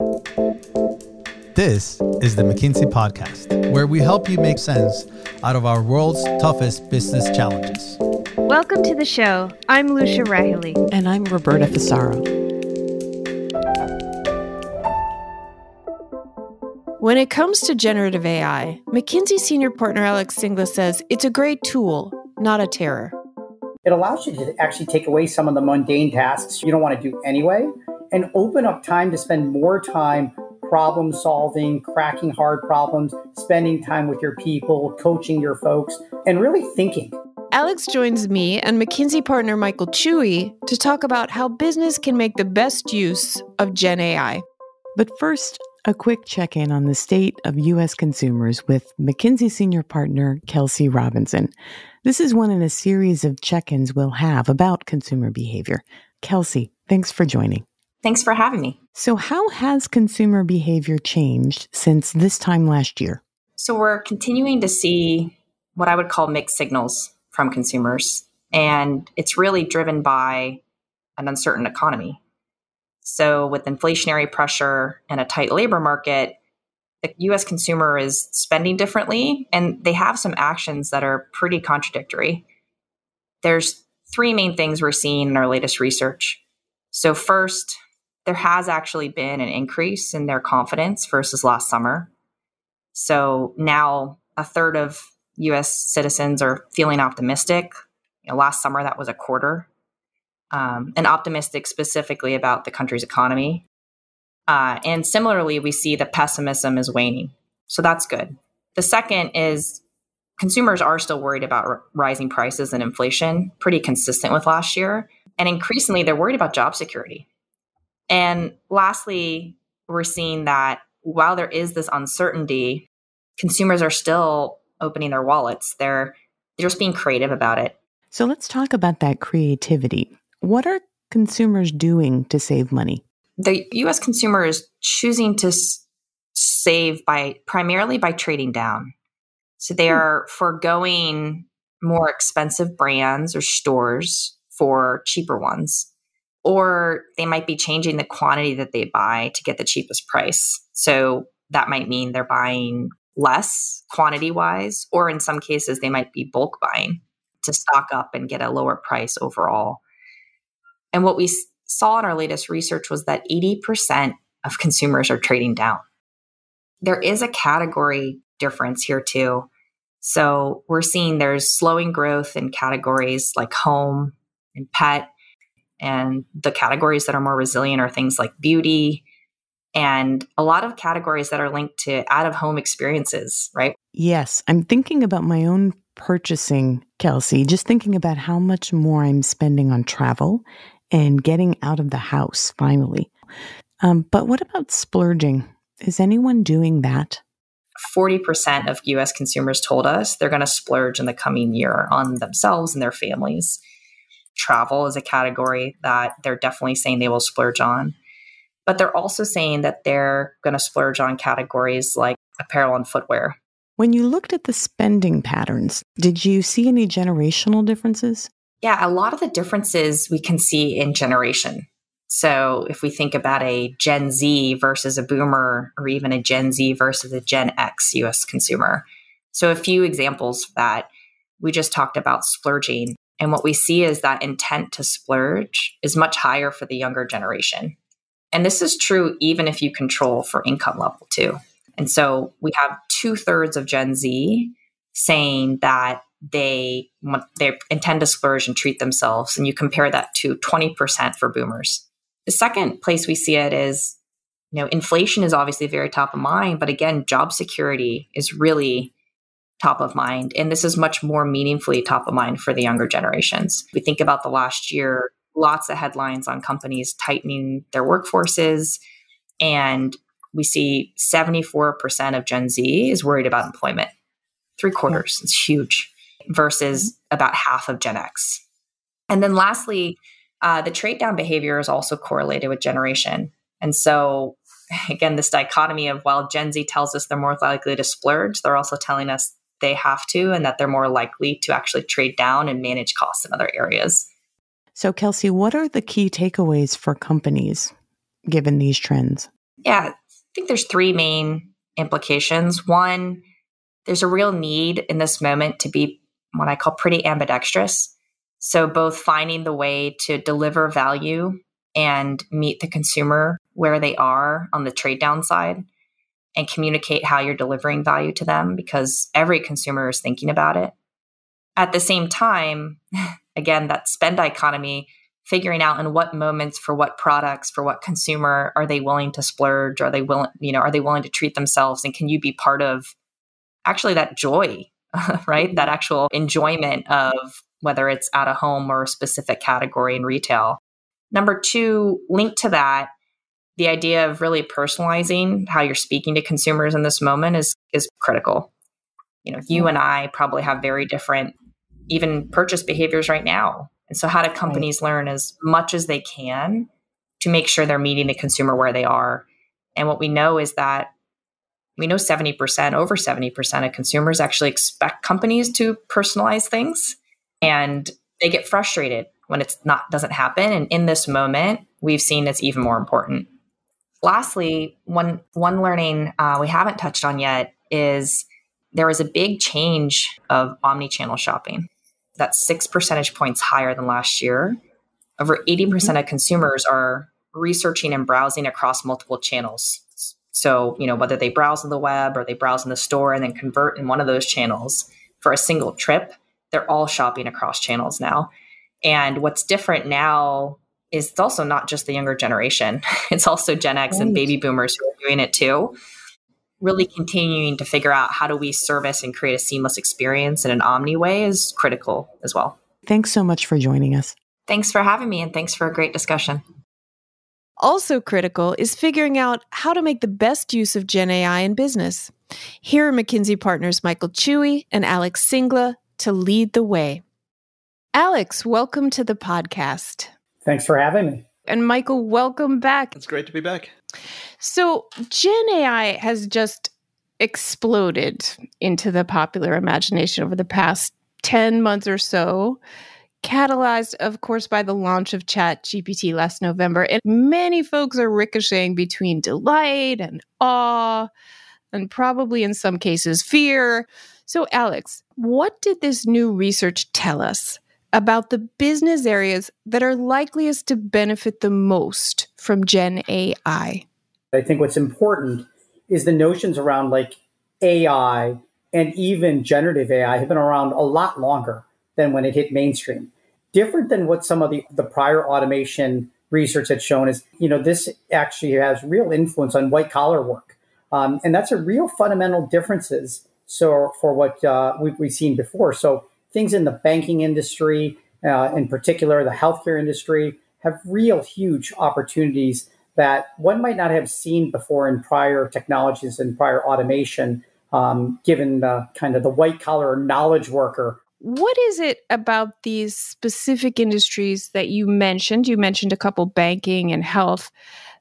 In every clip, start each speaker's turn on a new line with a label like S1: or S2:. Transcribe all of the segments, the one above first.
S1: This is the McKinsey Podcast, where we help you make sense out of our world's toughest business challenges.
S2: Welcome to the show. I'm Lucia Rahilly.
S3: And I'm Roberta Fusaro.
S2: When it comes to generative AI, McKinsey senior partner Alex Singla says it's a great tool, not a terror.
S4: It allows you to actually take away some of the mundane tasks you don't want to do anyway and open up time to spend more time problem solving, cracking hard problems, spending time with your people, coaching your folks, and really thinking.
S2: Alex joins me and McKinsey partner Michael Chui to talk about how business can make the best use of Gen AI.
S3: But first, a quick check in on the state of U.S. consumers with McKinsey senior partner Kelsey Robinson. This is one in a series of check ins we'll have about consumer behavior. Kelsey, thanks for joining.
S5: Thanks for having me.
S3: So, how has consumer behavior changed since this time last year?
S5: So, we're continuing to see what I would call mixed signals from consumers, and it's really driven by an uncertain economy. So, with inflationary pressure and a tight labor market, the US consumer is spending differently, and they have some actions that are pretty contradictory. There's three main things we're seeing in our latest research. So, first, there has actually been an increase in their confidence versus last summer. So now a third of US citizens are feeling optimistic. You know, last summer, that was a quarter. Um, and optimistic specifically about the country's economy. Uh, and similarly, we see the pessimism is waning. So that's good. The second is consumers are still worried about r- rising prices and inflation, pretty consistent with last year. And increasingly, they're worried about job security. And lastly, we're seeing that while there is this uncertainty, consumers are still opening their wallets. They're they're just being creative about it.
S3: So let's talk about that creativity. What are consumers doing to save money?
S5: The US consumer is choosing to s- save by primarily by trading down. So they hmm. are foregoing more expensive brands or stores for cheaper ones or they might be changing the quantity that they buy to get the cheapest price. So that might mean they're buying less quantity wise, or in some cases, they might be bulk buying to stock up and get a lower price overall. And what we saw in our latest research was that 80% of consumers are trading down. There is a category difference here too. So we're seeing there's slowing growth in categories like home and pet and the categories that are more resilient are things like beauty and a lot of categories that are linked to out of home experiences, right?
S3: Yes. I'm thinking about my own purchasing, Kelsey, just thinking about how much more I'm spending on travel and getting out of the house finally. Um, but what about splurging? Is anyone doing that?
S5: 40% of US consumers told us they're going to splurge in the coming year on themselves and their families travel is a category that they're definitely saying they will splurge on. But they're also saying that they're going to splurge on categories like apparel and footwear.
S3: When you looked at the spending patterns, did you see any generational differences?
S5: Yeah, a lot of the differences we can see in generation. So if we think about a Gen Z versus a boomer, or even a Gen Z versus a Gen X US consumer. So a few examples that we just talked about splurging. And what we see is that intent to splurge is much higher for the younger generation. And this is true even if you control for income level too. And so we have two thirds of Gen Z saying that they they intend to splurge and treat themselves. And you compare that to 20% for boomers. The second place we see it is, you know, inflation is obviously very top of mind, but again, job security is really top of mind. And this is much more meaningfully top of mind for the younger generations. We think about the last year, lots of headlines on companies tightening their workforces. And we see 74% of Gen Z is worried about employment. Three quarters, it's huge, versus about half of Gen X. And then lastly, uh, the trade down behavior is also correlated with generation. And so, again, this dichotomy of while Gen Z tells us they're more likely to splurge, they're also telling us they have to and that they're more likely to actually trade down and manage costs in other areas.
S3: So, Kelsey, what are the key takeaways for companies given these trends?
S5: Yeah, I think there's three main implications. One, there's a real need in this moment to be what I call pretty ambidextrous. So, both finding the way to deliver value and meet the consumer where they are on the trade down side and communicate how you're delivering value to them because every consumer is thinking about it. At the same time, again, that spend economy, figuring out in what moments for what products, for what consumer are they willing to splurge? Are they willing, you know, are they willing to treat themselves? And can you be part of actually that joy, right? That mm-hmm. actual enjoyment of whether it's at a home or a specific category in retail. Number two, linked to that, the idea of really personalizing how you're speaking to consumers in this moment is is critical. You know, you and I probably have very different even purchase behaviors right now. And so how do companies right. learn as much as they can to make sure they're meeting the consumer where they are? And what we know is that we know 70%, over 70% of consumers actually expect companies to personalize things and they get frustrated when it's not doesn't happen and in this moment we've seen it's even more important lastly one one learning uh, we haven't touched on yet is there was a big change of omni-channel shopping. That's six percentage points higher than last year. Over 80% of consumers are researching and browsing across multiple channels. So you know whether they browse on the web or they browse in the store and then convert in one of those channels for a single trip they're all shopping across channels now. And what's different now it's also not just the younger generation, it's also Gen X right. and baby boomers who are doing it too. Really continuing to figure out how do we service and create a seamless experience in an omni way is critical as well.
S3: Thanks so much for joining us.
S5: Thanks for having me and thanks for a great discussion.
S2: Also critical is figuring out how to make the best use of Gen AI in business. Here are McKinsey partners Michael Chui and Alex Singla to lead the way. Alex, welcome to the podcast.
S4: Thanks for having me.
S2: And Michael, welcome back.
S6: It's great to be back.
S2: So, Gen AI has just exploded into the popular imagination over the past 10 months or so, catalyzed, of course, by the launch of Chat GPT last November. And many folks are ricocheting between delight and awe, and probably in some cases, fear. So, Alex, what did this new research tell us about the business areas that are likeliest to benefit the most from Gen AI?
S4: I think what's important is the notions around like AI and even generative AI have been around a lot longer than when it hit mainstream. Different than what some of the, the prior automation research had shown is, you know, this actually has real influence on white collar work. Um, and that's a real fundamental differences. So for what uh, we've, we've seen before. So things in the banking industry, uh, in particular, the healthcare industry, have real huge opportunities that one might not have seen before in prior technologies and prior automation, um, given the kind of the white collar knowledge worker.
S2: What is it about these specific industries that you mentioned? You mentioned a couple banking and health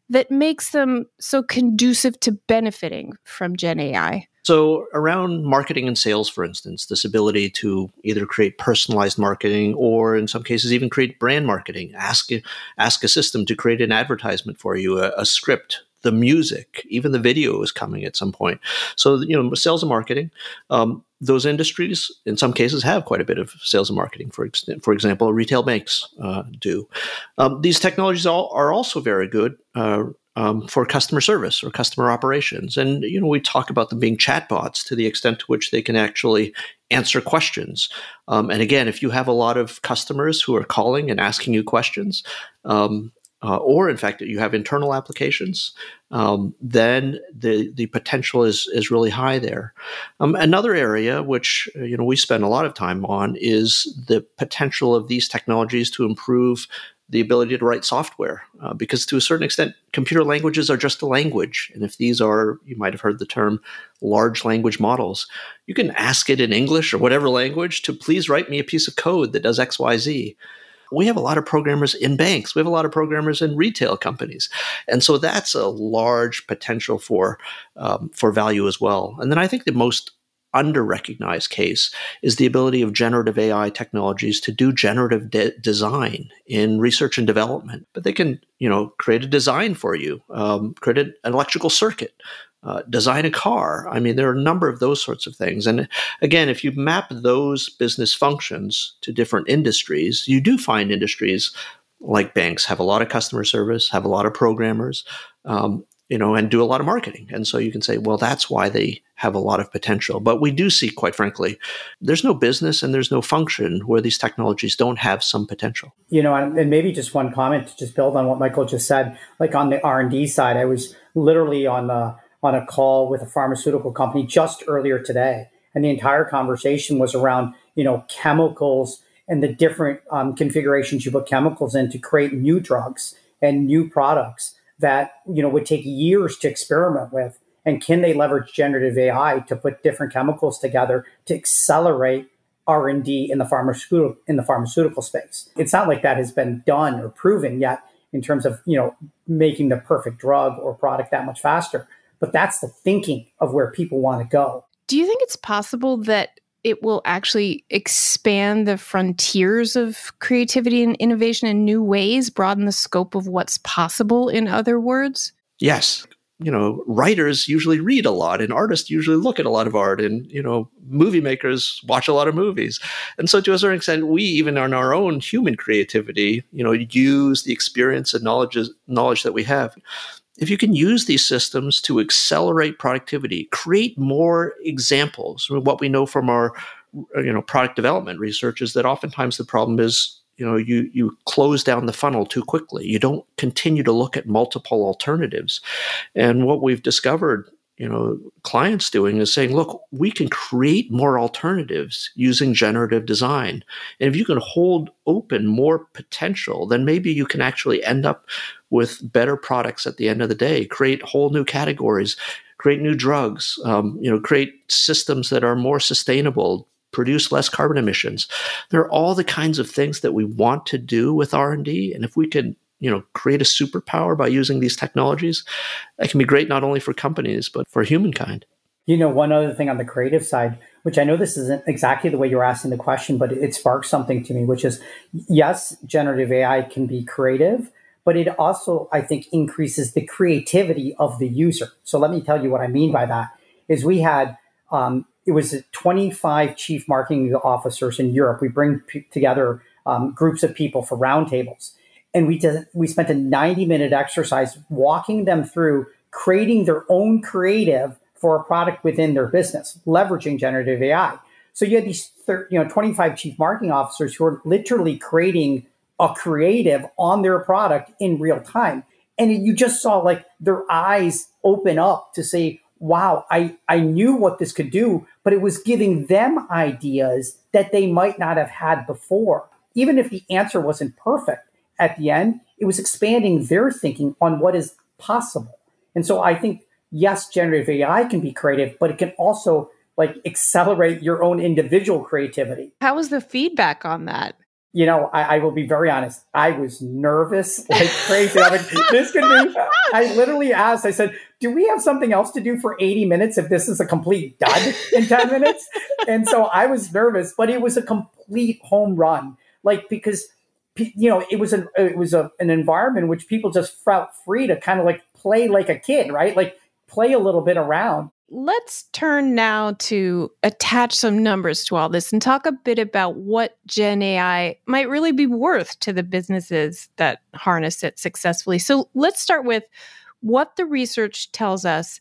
S2: that makes them so conducive to benefiting from Gen AI?
S6: So, around marketing and sales, for instance, this ability to either create personalized marketing or, in some cases, even create brand marketing. Ask ask a system to create an advertisement for you, a, a script, the music, even the video is coming at some point. So, you know, sales and marketing. Um, those industries, in some cases, have quite a bit of sales and marketing. For ex- for example, retail banks uh, do. Um, these technologies all, are also very good uh, um, for customer service or customer operations. And you know, we talk about them being chatbots to the extent to which they can actually answer questions. Um, and again, if you have a lot of customers who are calling and asking you questions, um, uh, or in fact you have internal applications, um, then the the potential is is really high there. Um, another area which uh, you know we spend a lot of time on is the potential of these technologies to improve the ability to write software, uh, because to a certain extent, computer languages are just a language. And if these are, you might have heard the term large language models, you can ask it in English or whatever language to please write me a piece of code that does X, Y, Z. We have a lot of programmers in banks. We have a lot of programmers in retail companies, and so that's a large potential for um, for value as well. And then I think the most under recognized case is the ability of generative AI technologies to do generative de- design in research and development. But they can, you know, create a design for you, um, create an electrical circuit, uh, design a car. I mean, there are a number of those sorts of things. And again, if you map those business functions to different industries, you do find industries like banks have a lot of customer service, have a lot of programmers, um, you know, and do a lot of marketing. And so you can say, well, that's why they have a lot of potential. But we do see, quite frankly, there's no business and there's no function where these technologies don't have some potential.
S4: You know, and maybe just one comment to just build on what Michael just said. Like on the R and D side, I was literally on the on a call with a pharmaceutical company just earlier today, and the entire conversation was around you know chemicals and the different um, configurations you put chemicals in to create new drugs and new products that you know would take years to experiment with. And can they leverage generative ai to put different chemicals together to accelerate r&d in the pharmaceutical in the pharmaceutical space? It's not like that has been done or proven yet in terms of you know making the perfect drug or product that much faster. But that's the thinking of where people want to go.
S2: Do you think it's possible that it will actually expand the frontiers of creativity and innovation in new ways, broaden the scope of what's possible, in other words?
S6: Yes. You know, writers usually read a lot and artists usually look at a lot of art and, you know, movie makers watch a lot of movies. And so to a certain extent, we even in our own human creativity, you know, use the experience and knowledge, knowledge that we have if you can use these systems to accelerate productivity, create more examples. What we know from our you know product development research is that oftentimes the problem is you know you you close down the funnel too quickly. You don't continue to look at multiple alternatives. And what we've discovered you know clients doing is saying look we can create more alternatives using generative design. And if you can hold open more potential then maybe you can actually end up with better products at the end of the day. Create whole new categories create new drugs um, you know create systems that are more sustainable produce less carbon emissions. There are all the kinds of things that we want to do with r&d and if we can you know create a superpower by using these technologies that can be great not only for companies but for humankind.
S4: You know one other thing on the creative side which i know this isn't exactly the way you're asking the question but it sparks something to me which is yes generative ai can be creative but it also i think increases the creativity of the user. So let me tell you what i mean by that is we had um, it was 25 chief marketing officers in europe. We bring p- together um, groups of people for roundtables and we did we spent a 90 minute exercise walking them through creating their own creative for a product within their business leveraging generative ai so you had these 30, you know 25 chief marketing officers who are literally creating a creative on their product in real time. And you just saw like their eyes open up to say wow i i knew what this could do but it was giving them ideas that they might not have had before even if the answer wasn't perfect at the end, it was expanding their thinking on what is possible. And so I think, yes, generative AI can be creative, but it can also like accelerate your own individual creativity.
S2: How was the feedback on that?
S4: You know, I, I will be very honest. I was nervous like crazy. I mean, this could be. I literally asked. I said, "Do we have something else to do for eighty minutes if this is a complete dud in ten minutes?" And so I was nervous, but it was a complete home run. Like because you know, it was an it was a, an environment in which people just felt free to kind of like play like a kid, right? Like play a little bit around.
S2: Let's turn now to attach some numbers to all this and talk a bit about what Gen AI might really be worth to the businesses that harness it successfully. So let's start with what the research tells us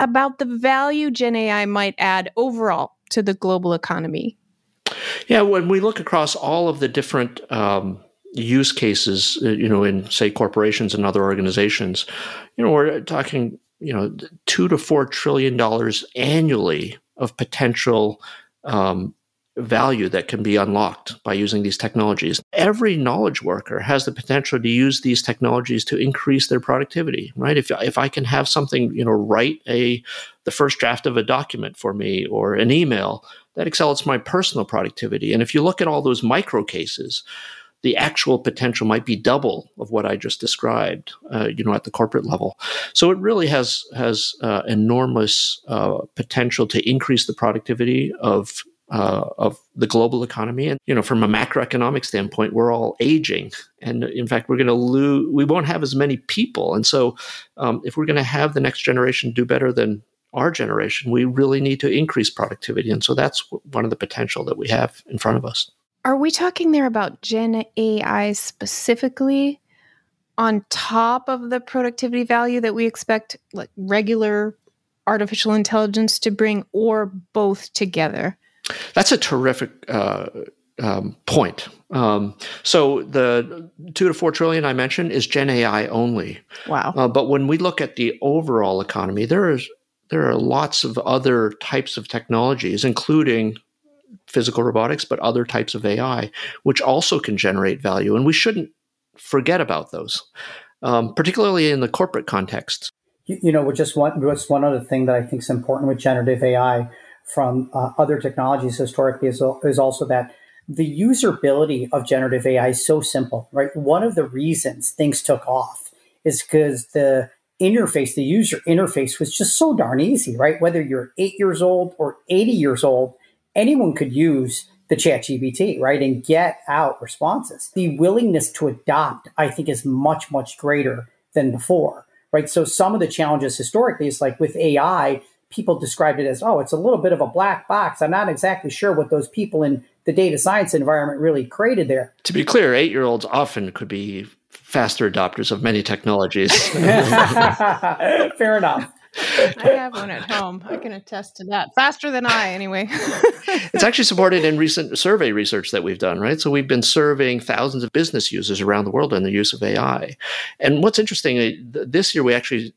S2: about the value Gen AI might add overall to the global economy.
S6: Yeah, when we look across all of the different um, use cases, uh, you know, in say corporations and other organizations, you know, we're talking, you know, two to four trillion dollars annually of potential um, value that can be unlocked by using these technologies. Every knowledge worker has the potential to use these technologies to increase their productivity, right? If, if I can have something, you know, write a the first draft of a document for me or an email, that accelerates my personal productivity. And if you look at all those micro cases, the actual potential might be double of what I just described, uh, you know, at the corporate level. So it really has has uh, enormous uh, potential to increase the productivity of uh, of the global economy. And you know, from a macroeconomic standpoint, we're all aging, and in fact, we're going to lose. We won't have as many people, and so um, if we're going to have the next generation do better than our generation, we really need to increase productivity, and so that's one of the potential that we have in front of us.
S2: Are we talking there about Gen AI specifically? On top of the productivity value that we expect, like regular artificial intelligence to bring, or both together?
S6: That's a terrific uh, um, point. Um, so the two to four trillion I mentioned is Gen AI only.
S2: Wow.
S6: Uh, but when we look at the overall economy, there is there are lots of other types of technologies, including physical robotics, but other types of AI, which also can generate value, and we shouldn't forget about those, um, particularly in the corporate context.
S4: You, you know, just one just one other thing that I think is important with generative AI from uh, other technologies historically is, is also that the usability of generative AI is so simple, right? One of the reasons things took off is because the interface, the user interface was just so darn easy, right? Whether you're eight years old or 80 years old, anyone could use the chat GPT, right? And get out responses. The willingness to adopt, I think, is much, much greater than before, right? So some of the challenges historically is like with AI, people described it as, oh, it's a little bit of a black box. I'm not exactly sure what those people in the data science environment really created there.
S6: To be clear, eight year olds often could be faster adopters of many technologies.
S4: Fair enough.
S2: I have one at home. I can attest to that. Faster than I, anyway.
S6: it's actually supported in recent survey research that we've done, right? So we've been surveying thousands of business users around the world on the use of AI. And what's interesting, uh, this year we actually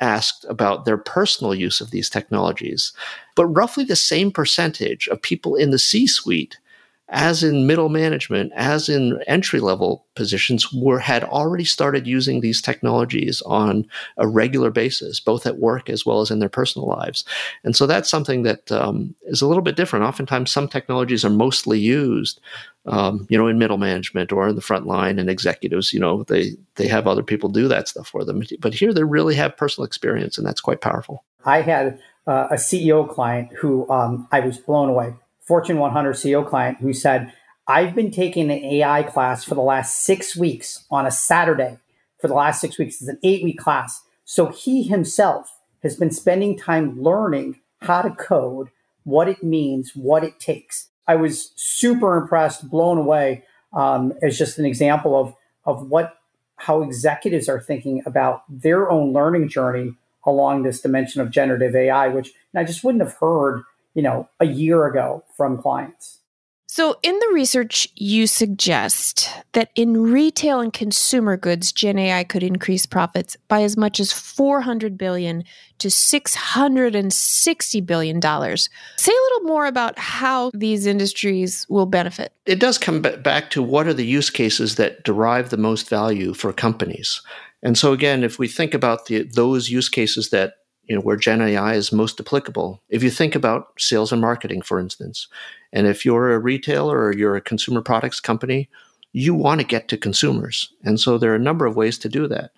S6: asked about their personal use of these technologies. But roughly the same percentage of people in the C suite as in middle management, as in entry level positions, were had already started using these technologies on a regular basis, both at work as well as in their personal lives. And so that's something that um, is a little bit different. Oftentimes, some technologies are mostly used, um, you know, in middle management or in the front line, and executives, you know, they they have other people do that stuff for them. But here, they really have personal experience, and that's quite powerful.
S4: I had uh, a CEO client who um, I was blown away Fortune 100 CEO client who said, I've been taking an AI class for the last six weeks on a Saturday for the last six weeks. It's an eight week class. So he himself has been spending time learning how to code, what it means, what it takes. I was super impressed, blown away um, as just an example of, of what how executives are thinking about their own learning journey along this dimension of generative AI, which I just wouldn't have heard you know, a year ago from clients.
S2: So, in the research, you suggest that in retail and consumer goods, Gen AI could increase profits by as much as 400 billion to 660 billion dollars. Say a little more about how these industries will benefit.
S6: It does come back to what are the use cases that derive the most value for companies. And so, again, if we think about the, those use cases that you know where gen ai is most applicable. If you think about sales and marketing for instance and if you're a retailer or you're a consumer products company you want to get to consumers. And so there are a number of ways to do that.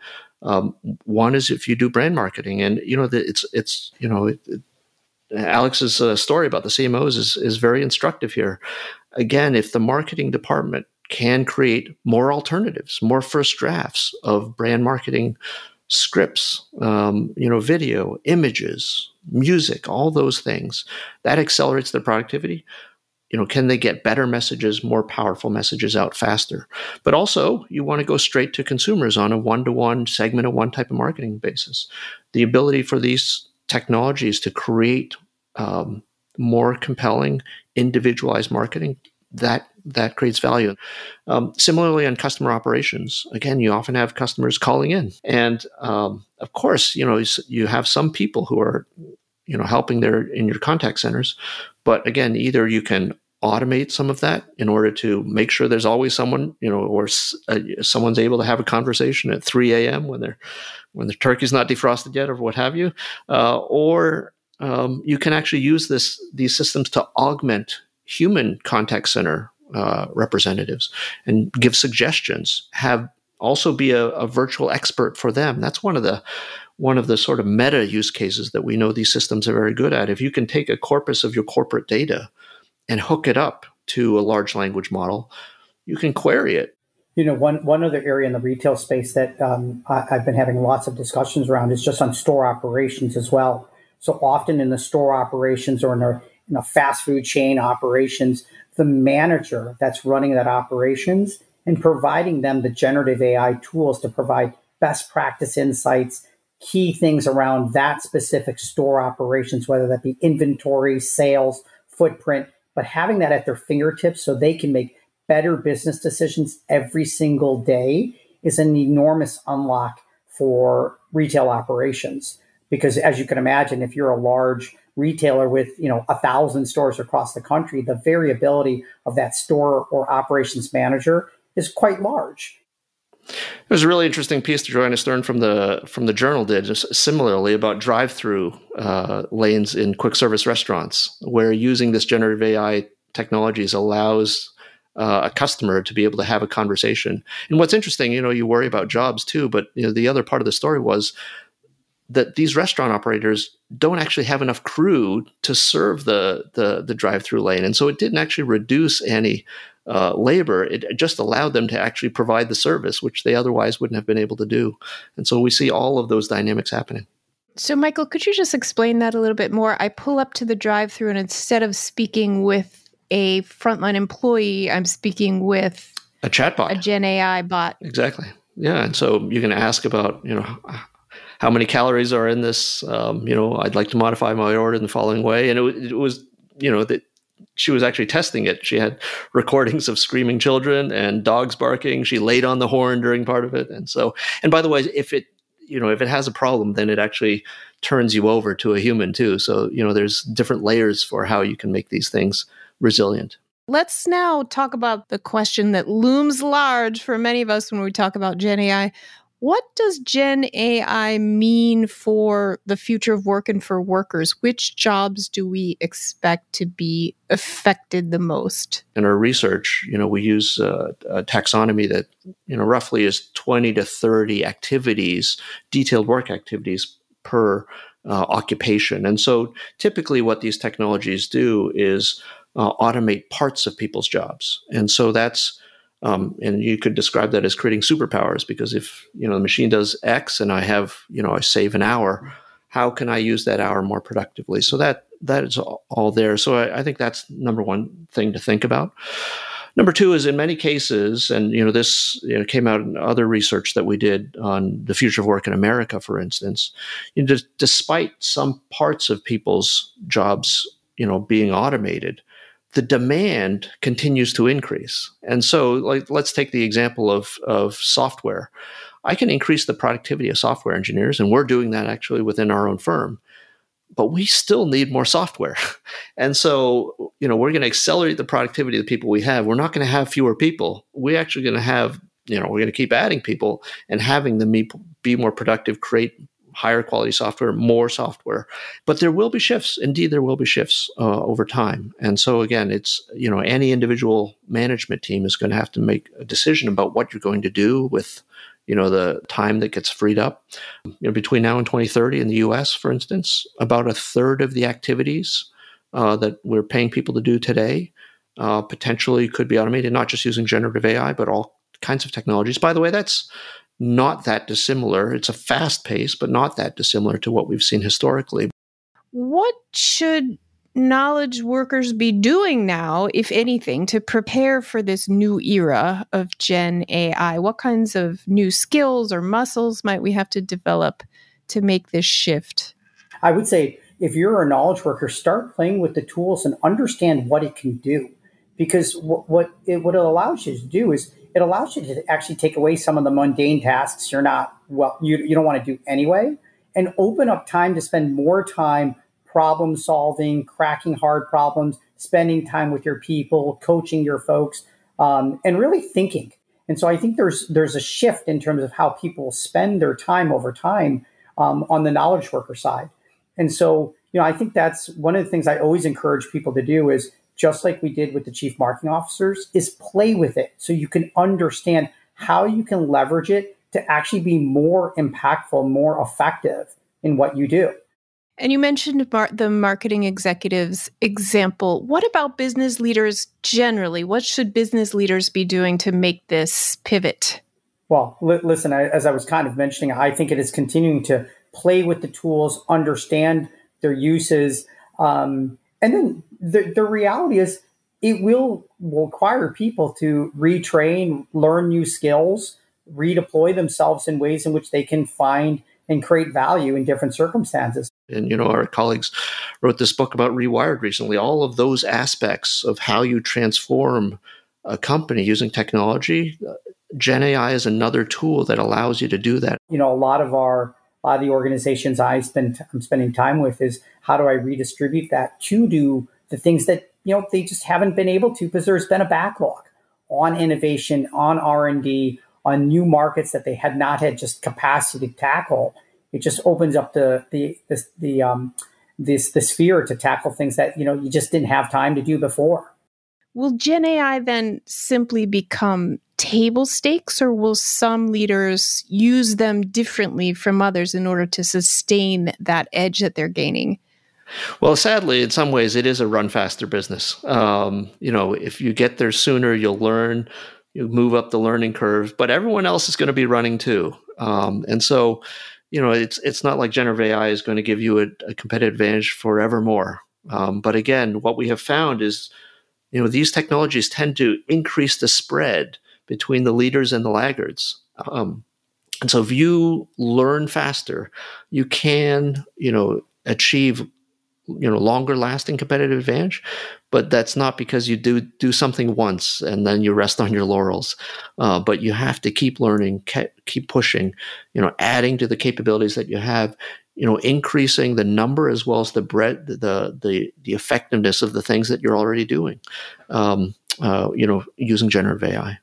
S6: Um, one is if you do brand marketing and you know the, it's it's you know it, it, alex's uh, story about the cmos is, is very instructive here. Again if the marketing department can create more alternatives more first drafts of brand marketing scripts, um, you know, video, images, music, all those things. That accelerates their productivity. You know, can they get better messages, more powerful messages out faster? But also, you want to go straight to consumers on a one to one segment of one type of marketing basis. The ability for these technologies to create um, more compelling, individualized marketing that that creates value. Um, similarly, on customer operations, again, you often have customers calling in, and um, of course, you know you have some people who are you know helping there in your contact centers, but again, either you can automate some of that in order to make sure there's always someone you know or uh, someone's able to have a conversation at 3 a.m when they're when the turkey's not defrosted yet or what have you. Uh, or um, you can actually use this these systems to augment human contact center uh, representatives and give suggestions. Have also be a, a virtual expert for them. That's one of the one of the sort of meta use cases that we know these systems are very good at. If you can take a corpus of your corporate data and hook it up to a large language model, you can query it.
S4: You know, one one other area in the retail space that um, I, I've been having lots of discussions around is just on store operations as well. So often in the store operations or in a, in a fast food chain operations, the manager that's running that operations and providing them the generative AI tools to provide best practice insights, key things around that specific store operations, whether that be inventory, sales, footprint, but having that at their fingertips so they can make better business decisions every single day is an enormous unlock for retail operations. Because as you can imagine, if you're a large retailer with you know a thousand stores across the country, the variability of that store or operations manager is quite large.
S6: Was a really interesting piece that Joanna Stern from the from the Journal did, just similarly about drive-through uh, lanes in quick service restaurants, where using this generative AI technologies allows uh, a customer to be able to have a conversation. And what's interesting, you know, you worry about jobs too, but you know, the other part of the story was that these restaurant operators don't actually have enough crew to serve the the, the drive-through lane, and so it didn't actually reduce any uh, labor. It just allowed them to actually provide the service, which they otherwise wouldn't have been able to do. And so we see all of those dynamics happening.
S2: So, Michael, could you just explain that a little bit more? I pull up to the drive-through, and instead of speaking with a frontline employee, I'm speaking with
S6: a chatbot,
S2: a Gen AI bot.
S6: Exactly. Yeah, and so you can ask about you know how many calories are in this. Um, you know, I'd like to modify my order in the following way, and it, it was you know that she was actually testing it. She had recordings of screaming children and dogs barking. She laid on the horn during part of it, and so. And by the way, if it you know if it has a problem, then it actually turns you over to a human too. So you know there's different layers for how you can make these things resilient.
S2: Let's now talk about the question that looms large for many of us when we talk about Gen AI. What does Gen AI mean for the future of work and for workers? Which jobs do we expect to be affected the most?
S6: In our research, you know, we use uh, a taxonomy that, you know, roughly is 20 to 30 activities, detailed work activities per uh, occupation. And so typically what these technologies do is uh, automate parts of people's jobs. And so that's um, and you could describe that as creating superpowers because if you know the machine does X and I have you know I save an hour, how can I use that hour more productively? So that that is all there. So I, I think that's number one thing to think about. Number two is in many cases, and you know this you know, came out in other research that we did on the future of work in America, for instance. You know, despite some parts of people's jobs, you know, being automated, the demand continues to increase. And so, like, let's take the example of, of software. I can increase the productivity of software engineers, and we're doing that actually within our own firm. But we still need more software. And so, you know, we're going to accelerate the productivity of the people we have. We're not going to have fewer people. We're actually going to have, you know, we're going to keep adding people and having them be more productive, create higher quality software, more software. But there will be shifts. Indeed, there will be shifts uh, over time. And so again, it's you know any individual management team is going to have to make a decision about what you're going to do with you know the time that gets freed up. You know, between now and 2030 in the U.S., for instance, about a third of the activities uh, that we're paying people to do today uh, potentially could be automated, not just using generative AI, but all kinds of technologies. By the way, that's not that dissimilar. It's a fast pace, but not that dissimilar to what we've seen historically.
S2: What should knowledge workers be doing now, if anything, to prepare for this new era of Gen AI? What kinds of new skills or muscles might we have to develop to make this shift?
S4: I would say if you're a knowledge worker, start playing with the tools and understand what it can do. Because what it, what it allows you to do is it allows you to actually take away some of the mundane tasks you're not well you, you don't want to do anyway and open up time to spend more time problem solving cracking hard problems spending time with your people coaching your folks um, and really thinking. And so i think there's there's a shift in terms of how people spend their time over time um, on the knowledge worker side. And so you know i think that's one of the things i always encourage people to do is just like we did with the chief marketing officers, is play with it so you can understand how you can leverage it to actually be more impactful, more effective in what you do.
S2: And you mentioned mar- the marketing executives example. What about business leaders generally? What should business leaders be doing to make this pivot?
S4: Well, li- listen, I, as I was kind of mentioning, I think it is continuing to play with the tools, understand their uses. Um, and then the, the reality is, it will require people to retrain, learn new skills, redeploy themselves in ways in which they can find and create value in different circumstances.
S6: And, you know, our colleagues wrote this book about Rewired recently. All of those aspects of how you transform a company using technology, uh, Gen AI is another tool that allows you to do that.
S4: You know, a lot of our, of the organizations I spend, I'm spending time with is how do I redistribute that to do the things that, you know, they just haven't been able to because there's been a backlog on innovation, on R&D, on new markets that they had not had just capacity to tackle. It just opens up the the this, the um this the sphere to tackle things that you know you just didn't have time to do before.
S2: Will Gen AI then simply become table stakes, or will some leaders use them differently from others in order to sustain that edge that they're gaining?
S6: Well, sadly, in some ways, it is a run faster business. Um, you know, if you get there sooner, you'll learn you move up the learning curve, but everyone else is going to be running too. Um, and so, you know, it's it's not like generative AI is going to give you a, a competitive advantage forevermore. Um, but again, what we have found is, you know, these technologies tend to increase the spread between the leaders and the laggards. Um, and so, if you learn faster, you can, you know, achieve you know longer lasting competitive advantage but that's not because you do do something once and then you rest on your laurels. Uh, but you have to keep learning keep pushing you know adding to the capabilities that you have you know increasing the number as well as the breadth the the the effectiveness of the things that you're already doing. Um, uh, you know using generative ai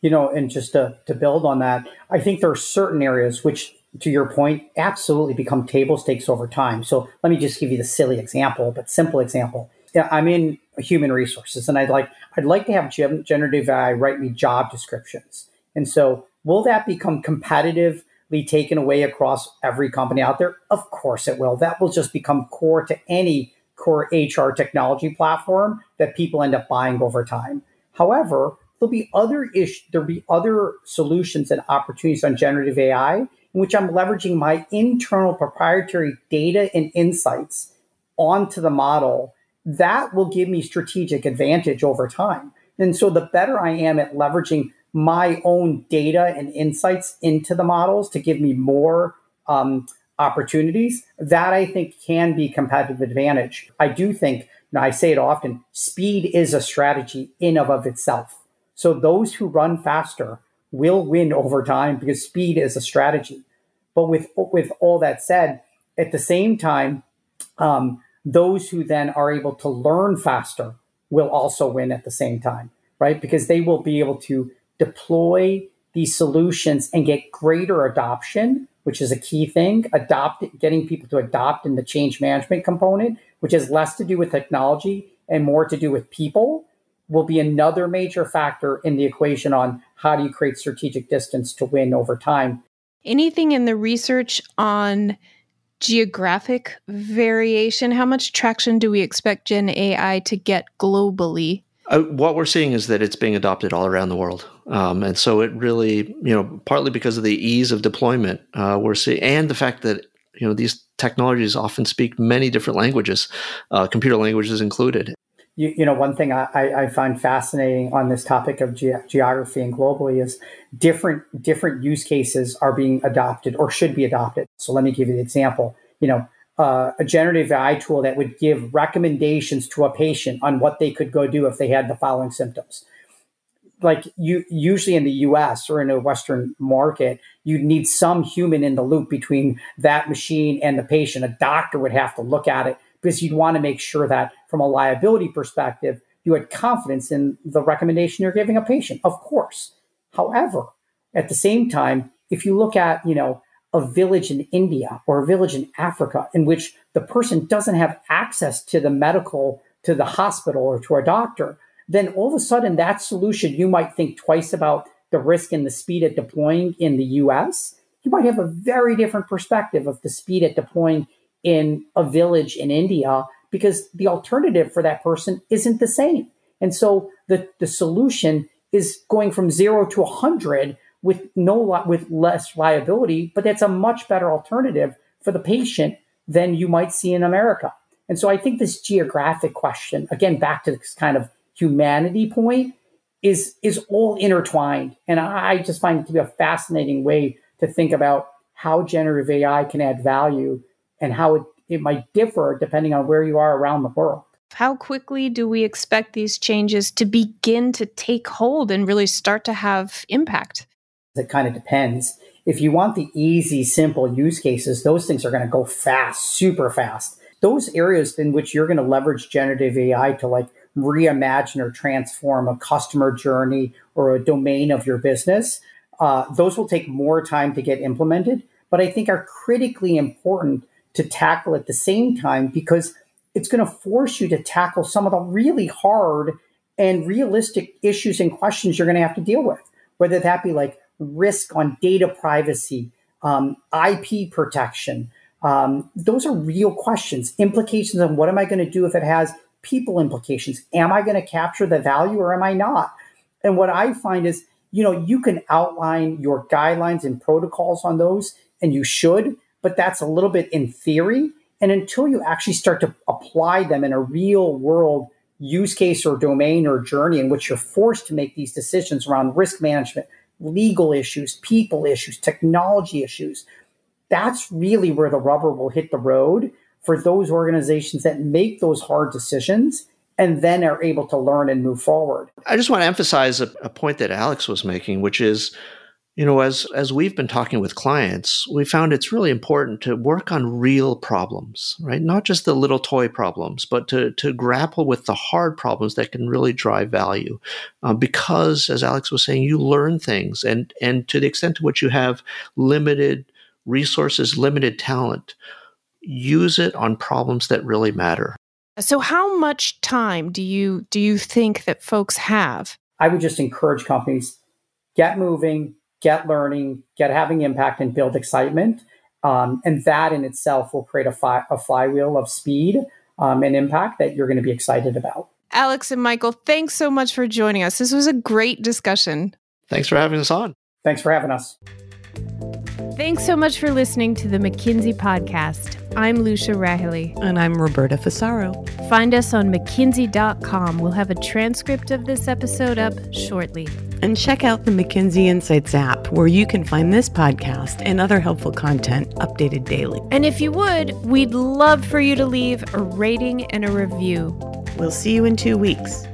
S4: you know and just to, to build on that i think there are certain areas which to your point, absolutely become table stakes over time. So let me just give you the silly example, but simple example. I'm in human resources, and I'd like I'd like to have generative AI write me job descriptions. And so, will that become competitively taken away across every company out there? Of course, it will. That will just become core to any core HR technology platform that people end up buying over time. However, there'll be other ish there'll be other solutions and opportunities on generative AI in which I'm leveraging my internal proprietary data and insights onto the model, that will give me strategic advantage over time. And so the better I am at leveraging my own data and insights into the models to give me more um, opportunities, that I think can be competitive advantage. I do think, and I say it often, speed is a strategy in of, of itself. So those who run faster will win over time because speed is a strategy. But with with all that said, at the same time, um, those who then are able to learn faster will also win at the same time, right? Because they will be able to deploy these solutions and get greater adoption, which is a key thing. Adopt, getting people to adopt in the change management component, which has less to do with technology and more to do with people will be another major factor in the equation on how do you create strategic distance to win over time.
S2: Anything in the research on geographic variation? How much traction do we expect Gen AI to get globally?
S6: Uh, what we're seeing is that it's being adopted all around the world, um, and so it really, you know, partly because of the ease of deployment, uh, we're seeing, and the fact that you know these technologies often speak many different languages, uh, computer languages included,
S4: you, you know, one thing I, I find fascinating on this topic of ge- geography and globally is different different use cases are being adopted or should be adopted. So let me give you an example. You know, uh, a generative AI tool that would give recommendations to a patient on what they could go do if they had the following symptoms. Like you usually in the US or in a Western market, you'd need some human in the loop between that machine and the patient. A doctor would have to look at it because you'd want to make sure that from a liability perspective, you had confidence in the recommendation you're giving a patient, of course. However, at the same time, if you look at, you know, a village in India or a village in Africa in which the person doesn't have access to the medical to the hospital or to a doctor, then all of a sudden that solution, you might think twice about the risk and the speed at deploying in the US. You might have a very different perspective of the speed at deploying in a village in India because the alternative for that person isn't the same. And so the, the solution is going from zero to 100 with no with less liability, but that's a much better alternative for the patient than you might see in America. And so I think this geographic question, again, back to this kind of humanity point, is is all intertwined. And I just find it to be a fascinating way to think about how generative AI can add value and how it, it might differ depending on where you are around the world.
S2: How quickly do we expect these changes to begin to take hold and really start to have impact?
S4: It kind of depends. If you want the easy, simple use cases, those things are going to go fast, super fast. Those areas in which you're going to leverage generative AI to like reimagine or transform a customer journey or a domain of your business, uh, those will take more time to get implemented, but I think are critically important to tackle at the same time because it's going to force you to tackle some of the really hard and realistic issues and questions you're going to have to deal with, whether that be like risk on data privacy, um, IP protection. Um, those are real questions, implications on what am I going to do if it has people implications? Am I going to capture the value or am I not? And what I find is, you know, you can outline your guidelines and protocols on those, and you should, but that's a little bit in theory. And until you actually start to apply them in a real world use case or domain or journey in which you're forced to make these decisions around risk management, legal issues, people issues, technology issues, that's really where the rubber will hit the road for those organizations that make those hard decisions and then are able to learn and move forward.
S6: I just want to emphasize a, a point that Alex was making, which is you know as as we've been talking with clients we found it's really important to work on real problems right? Not just the little toy problems but to to grapple with the hard problems that can really drive value. Uh, because as alex was saying you learn things and and to the extent to which you have limited resources limited talent use it on problems that really matter.
S2: So how much time do you do you think that folks have?
S4: I would just encourage companies get moving get learning, get having impact, and build excitement. Um, and that in itself will create a, fi- a flywheel of speed um, and impact that you're going to be excited about.
S2: Alex and Michael, thanks so much for joining us. This was a great discussion.
S6: Thanks for having us on.
S4: Thanks for having us.
S2: Thanks so much for listening to the McKinsey podcast. I'm Lucia Rahilly.
S3: And I'm Roberta Fusaro.
S2: Find us on McKinsey.com. We'll have a transcript of this episode up shortly.
S3: And check out the McKinsey Insights app, where you can find this podcast and other helpful content updated daily.
S2: And if you would, we'd love for you to leave a rating and a review.
S3: We'll see you in two weeks.